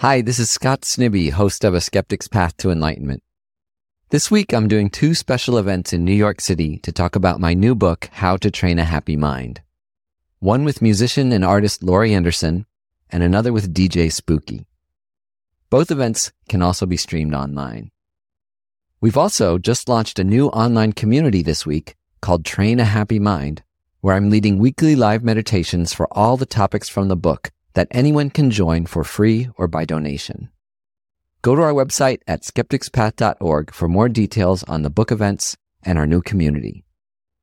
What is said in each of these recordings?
Hi, this is Scott Snibbe, host of A Skeptic's Path to Enlightenment. This week, I'm doing two special events in New York City to talk about my new book, How to Train a Happy Mind. One with musician and artist Laurie Anderson, and another with DJ Spooky. Both events can also be streamed online. We've also just launched a new online community this week called Train a Happy Mind, where I'm leading weekly live meditations for all the topics from the book that anyone can join for free or by donation. Go to our website at skepticspath.org for more details on the book events and our new community.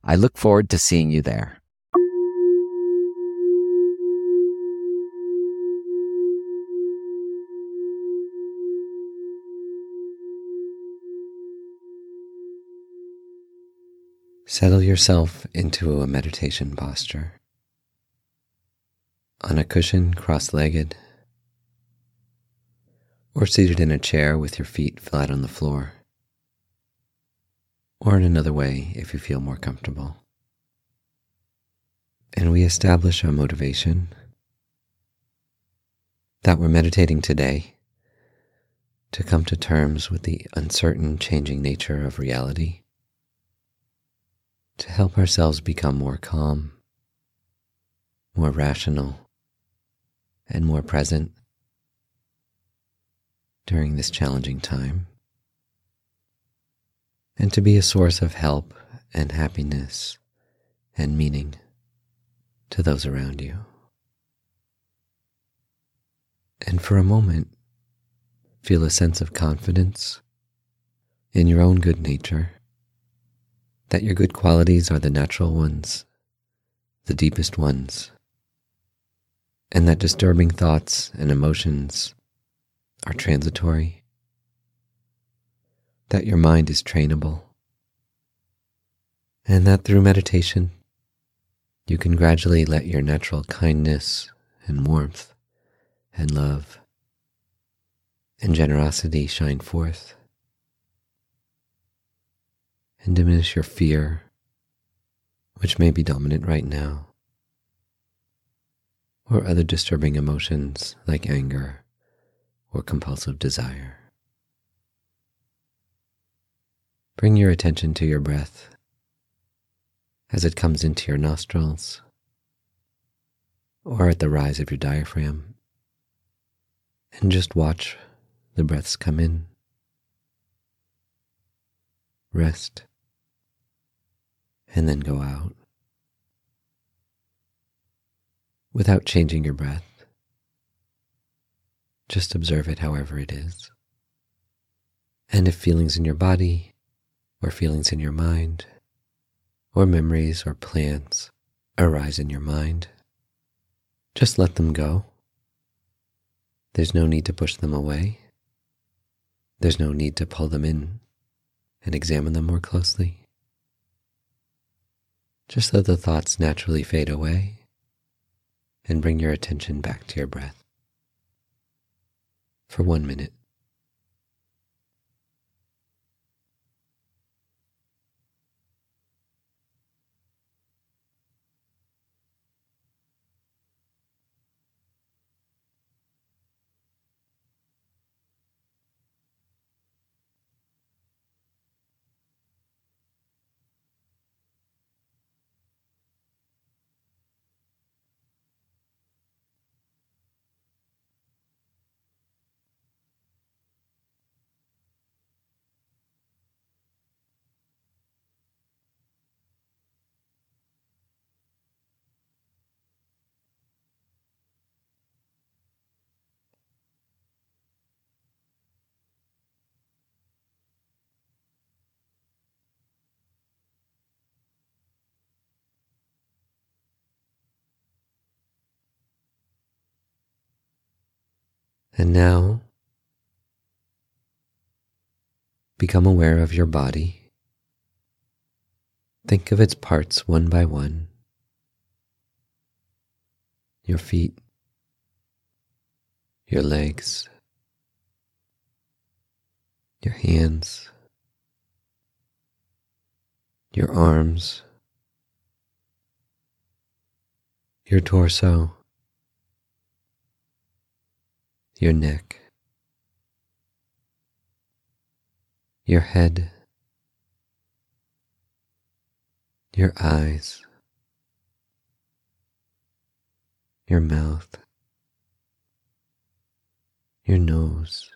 I look forward to seeing you there. Settle yourself into a meditation posture. On a cushion, cross legged, or seated in a chair with your feet flat on the floor, or in another way if you feel more comfortable. And we establish our motivation that we're meditating today to come to terms with the uncertain, changing nature of reality to help ourselves become more calm, more rational, and more present during this challenging time, and to be a source of help and happiness and meaning to those around you. And for a moment, feel a sense of confidence in your own good nature that your good qualities are the natural ones, the deepest ones, and that disturbing thoughts and emotions are transitory, that your mind is trainable, and that through meditation you can gradually let your natural kindness and warmth and love and generosity shine forth and diminish your fear, which may be dominant right now, or other disturbing emotions like anger or compulsive desire. Bring your attention to your breath as it comes into your nostrils or at the rise of your diaphragm, and just watch the breaths come in. Rest and then go out without changing your breath. Just observe it however it is. And if feelings in your body, or feelings in your mind, or memories or plans arise in your mind, just let them go. There's no need to push them away. There's no need to pull them in and examine them more closely. Just let the thoughts naturally fade away and bring your attention back to your breath for one minute. And now, become aware of your body. Think of its parts one by one your feet, your legs, your hands, your arms, your torso your neck, your head, your eyes, your mouth, your nose,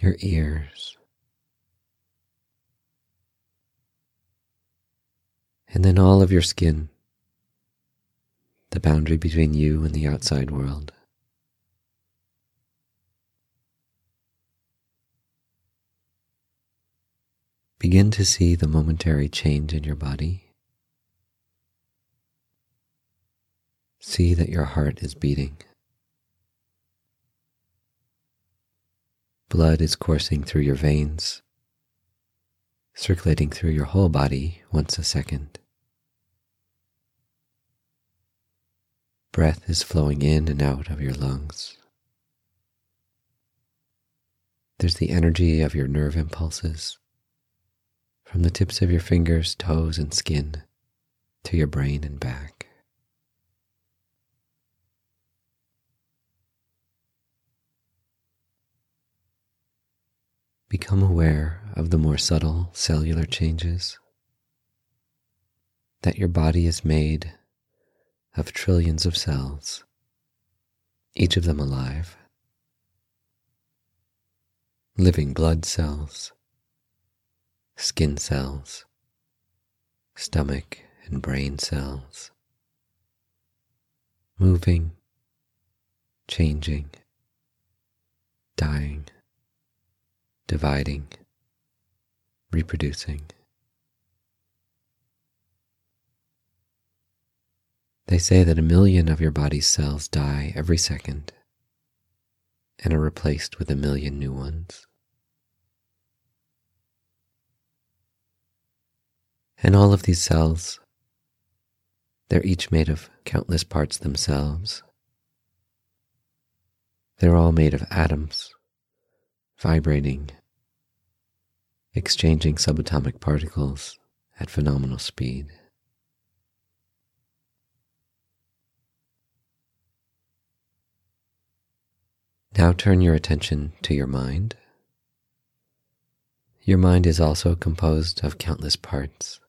your ears. and then all of your skin the boundary between you and the outside world. Begin to see the momentary change in your body. See that your heart is beating. Blood is coursing through your veins, circulating through your whole body once a second. Breath is flowing in and out of your lungs. There's the energy of your nerve impulses from the tips of your fingers, toes, and skin to your brain and back. Become aware of the more subtle cellular changes that your body is made of trillions of cells, each of them alive. Living blood cells, skin cells, stomach and brain cells, moving, changing, dying, dividing, reproducing. They say that a million of your body's cells die every second and are replaced with a million new ones. And all of these cells, they're each made of countless parts themselves. They're all made of atoms, vibrating, exchanging subatomic particles at phenomenal speed. Now turn your attention to your mind. Your mind is also composed of countless parts,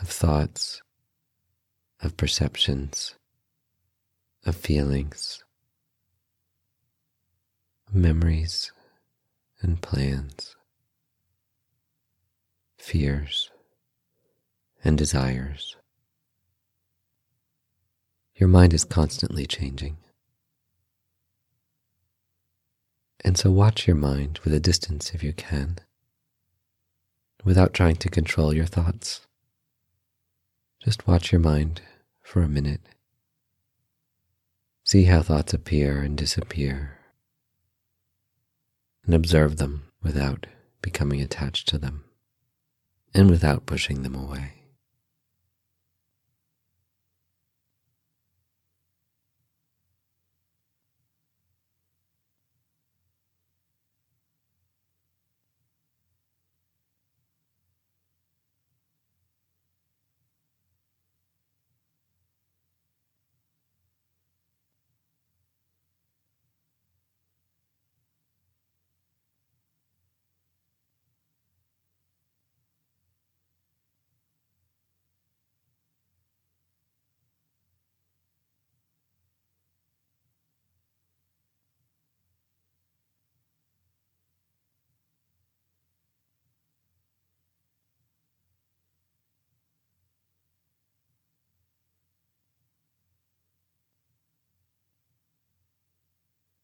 of thoughts, of perceptions, of feelings, memories, and plans, fears, and desires. Your mind is constantly changing. And so watch your mind with a distance if you can, without trying to control your thoughts. Just watch your mind for a minute. See how thoughts appear and disappear, and observe them without becoming attached to them and without pushing them away.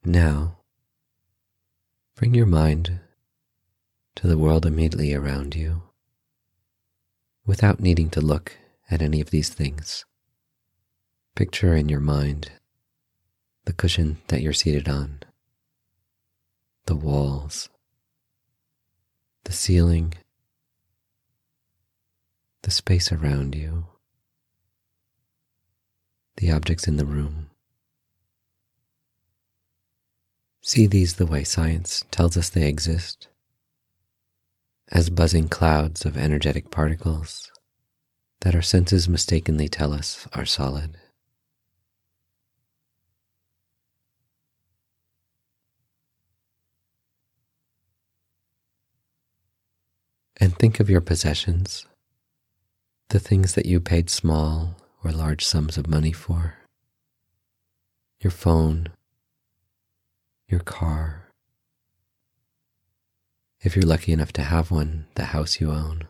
Now, bring your mind to the world immediately around you without needing to look at any of these things. Picture in your mind the cushion that you're seated on, the walls, the ceiling, the space around you, the objects in the room. See these the way science tells us they exist as buzzing clouds of energetic particles that our senses mistakenly tell us are solid. And think of your possessions, the things that you paid small or large sums of money for, your phone, your car. If you're lucky enough to have one, the house you own.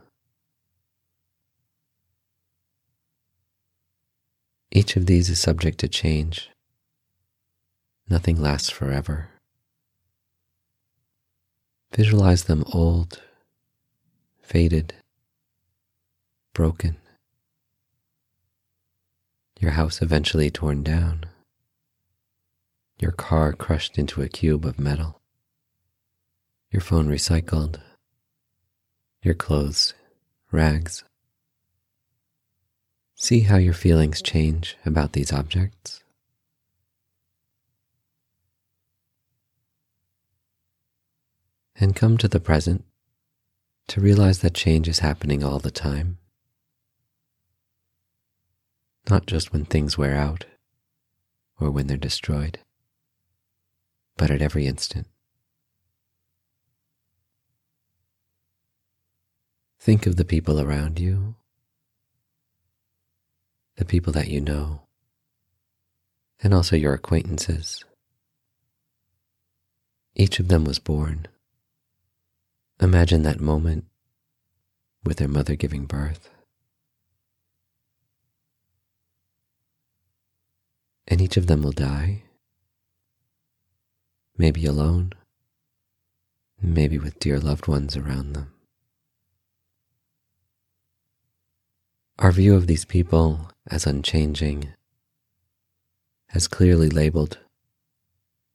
Each of these is subject to change. Nothing lasts forever. Visualize them old, faded, broken. Your house eventually torn down. Your car crushed into a cube of metal. Your phone recycled. Your clothes rags. See how your feelings change about these objects. And come to the present to realize that change is happening all the time. Not just when things wear out or when they're destroyed, but at every instant. Think of the people around you the people that you know, and also your acquaintances. Each of them was born. Imagine that moment with their mother giving birth. And each of them will die, maybe alone, maybe with dear loved ones around them. Our view of these people as unchanging, as clearly labeled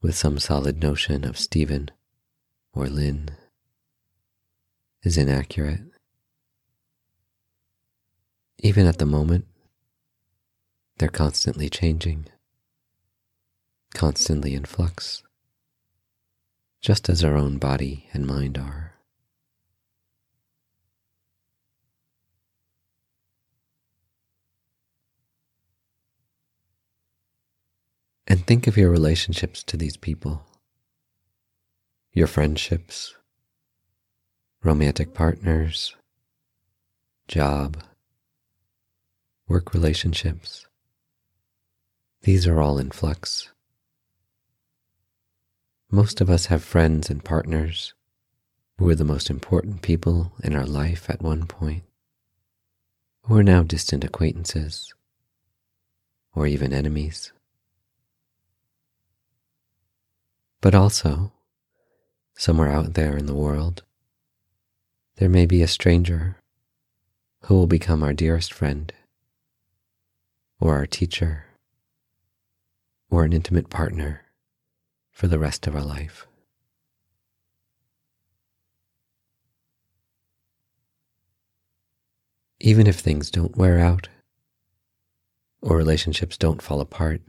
with some solid notion of Stephen or Lynn, is inaccurate. Even at the moment, they're constantly changing, constantly in flux, just as our own body and mind are. And think of your relationships to these people, your friendships, romantic partners, job, work relationships. These are all in flux. Most of us have friends and partners. Who were the most important people in our life at one point, who are now distant acquaintances or even enemies. But also, somewhere out there in the world, there may be a stranger who will become our dearest friend, or our teacher, or an intimate partner for the rest of our life. Even if things don't wear out or relationships don't fall apart,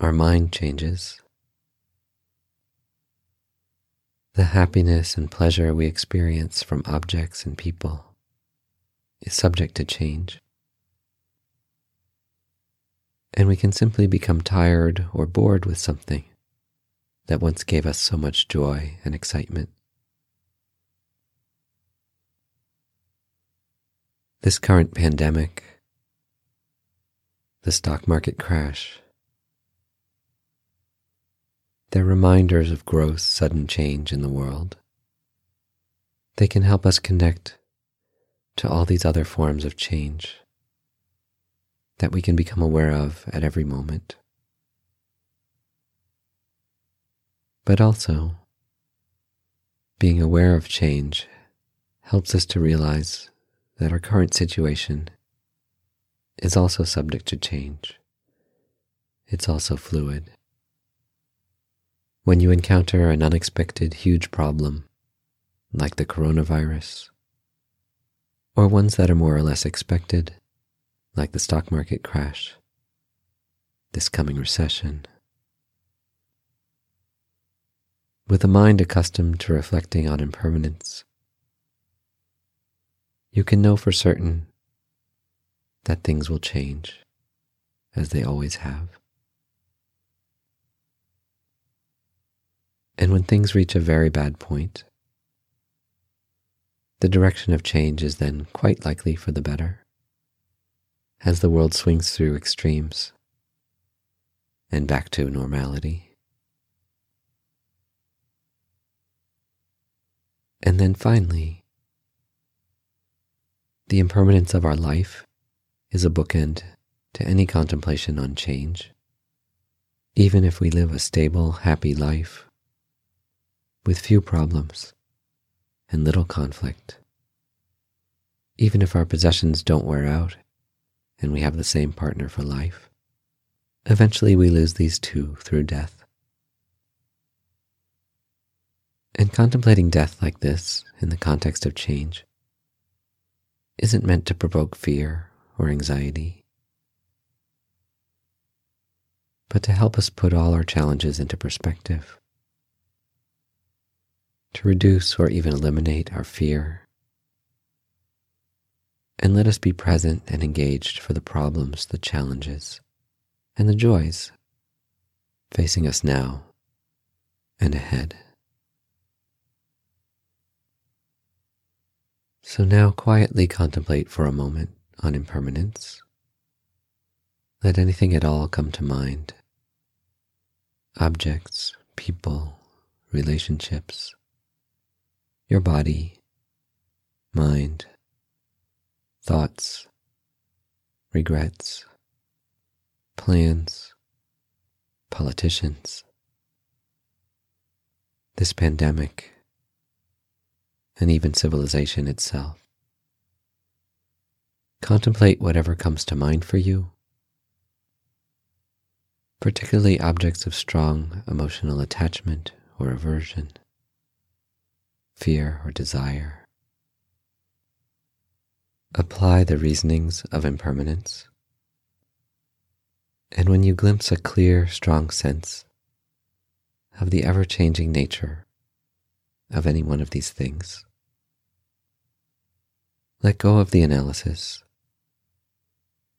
our mind changes The happiness and pleasure we experience from objects and people is subject to change. And we can simply become tired or bored with something that once gave us so much joy and excitement. This current pandemic, the stock market crash, they're reminders of gross, sudden change in the world. They can help us connect to all these other forms of change that we can become aware of at every moment. But also, being aware of change helps us to realize that our current situation is also subject to change. It's also fluid. When you encounter an unexpected huge problem, like the coronavirus, or ones that are more or less expected, like the stock market crash, this coming recession. With a mind accustomed to reflecting on impermanence, you can know for certain that things will change as they always have. And when things reach a very bad point, the direction of change is then quite likely for the better as the world swings through extremes and back to normality. And then finally, the impermanence of our life is a bookend to any contemplation on change. Even if we live a stable, happy life with few problems and little conflict, even if our possessions don't wear out and we have the same partner for life, eventually we lose these two through death. And contemplating death like this in the context of change isn't meant to provoke fear or anxiety, but to help us put all our challenges into perspective, to reduce or even eliminate our fear and let us be present and engaged for the problems, the challenges, and the joys facing us now and ahead. So now quietly contemplate for a moment on impermanence. Let anything at all come to mind objects, people, relationships, your body, mind, thoughts, regrets, plans, politicians, this pandemic, and even civilization itself. Contemplate whatever comes to mind for you, particularly objects of strong emotional attachment or aversion, fear or desire. Apply the reasonings of impermanence. And when you glimpse a clear, strong sense of the ever changing nature of any one of these things, let go of the analysis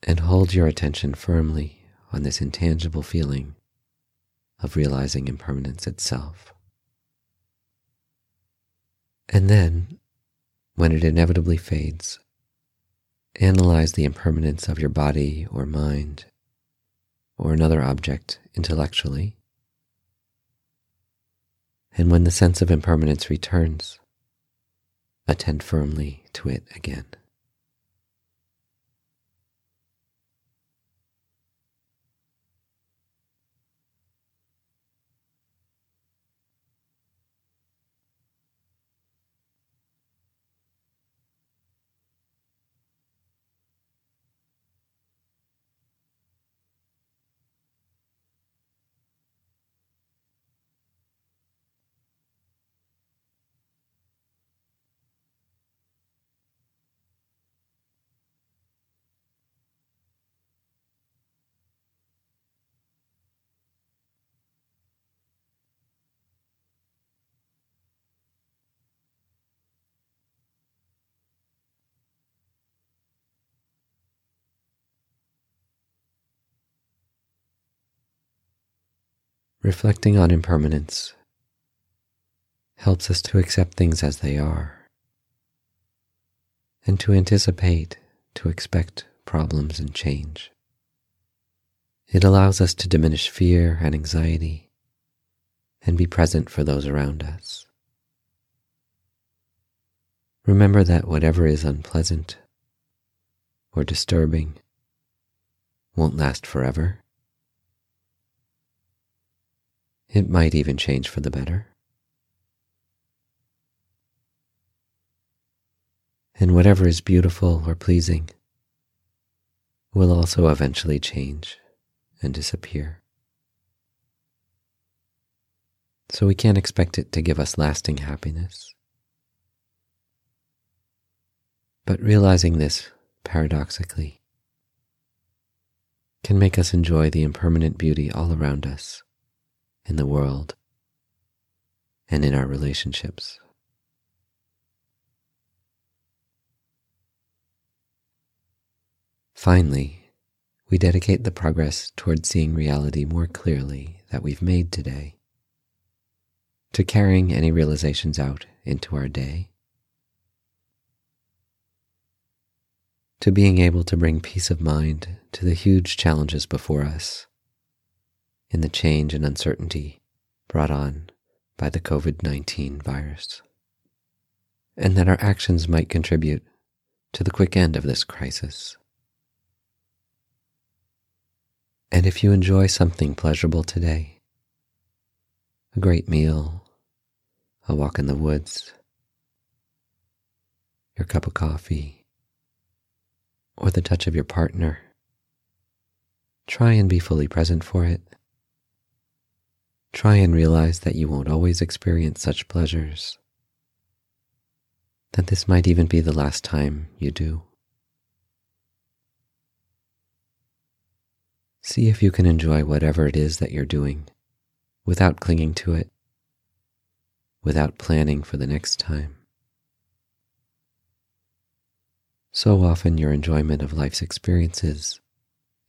and hold your attention firmly on this intangible feeling of realizing impermanence itself. And then, when it inevitably fades, Analyze the impermanence of your body or mind or another object intellectually. And when the sense of impermanence returns, attend firmly to it again. Reflecting on impermanence helps us to accept things as they are and to anticipate, to expect problems and change. It allows us to diminish fear and anxiety and be present for those around us. Remember that whatever is unpleasant or disturbing won't last forever It might even change for the better. And whatever is beautiful or pleasing will also eventually change and disappear. So we can't expect it to give us lasting happiness. But realizing this paradoxically can make us enjoy the impermanent beauty all around us in the world and in our relationships. Finally, we dedicate the progress toward seeing reality more clearly that we've made today, to carrying any realizations out into our day, to being able to bring peace of mind to the huge challenges before us in the change and uncertainty brought on by the COVID 19 virus, and that our actions might contribute to the quick end of this crisis. And if you enjoy something pleasurable today, a great meal, a walk in the woods, your cup of coffee, or the touch of your partner, try and be fully present for it. Try and realize that you won't always experience such pleasures, that this might even be the last time you do. See if you can enjoy whatever it is that you're doing without clinging to it, without planning for the next time. So often, your enjoyment of life's experiences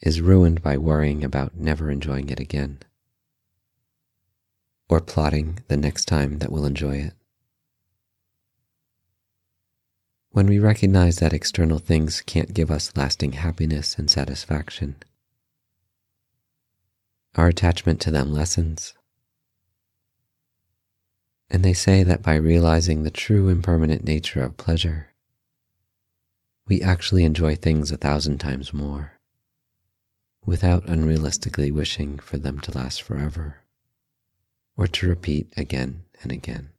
is ruined by worrying about never enjoying it again or plotting the next time that we'll enjoy it. When we recognize that external things can't give us lasting happiness and satisfaction, our attachment to them lessens. And they say that by realizing the true impermanent nature of pleasure, we actually enjoy things a thousand times more without unrealistically wishing for them to last forever or to repeat again and again.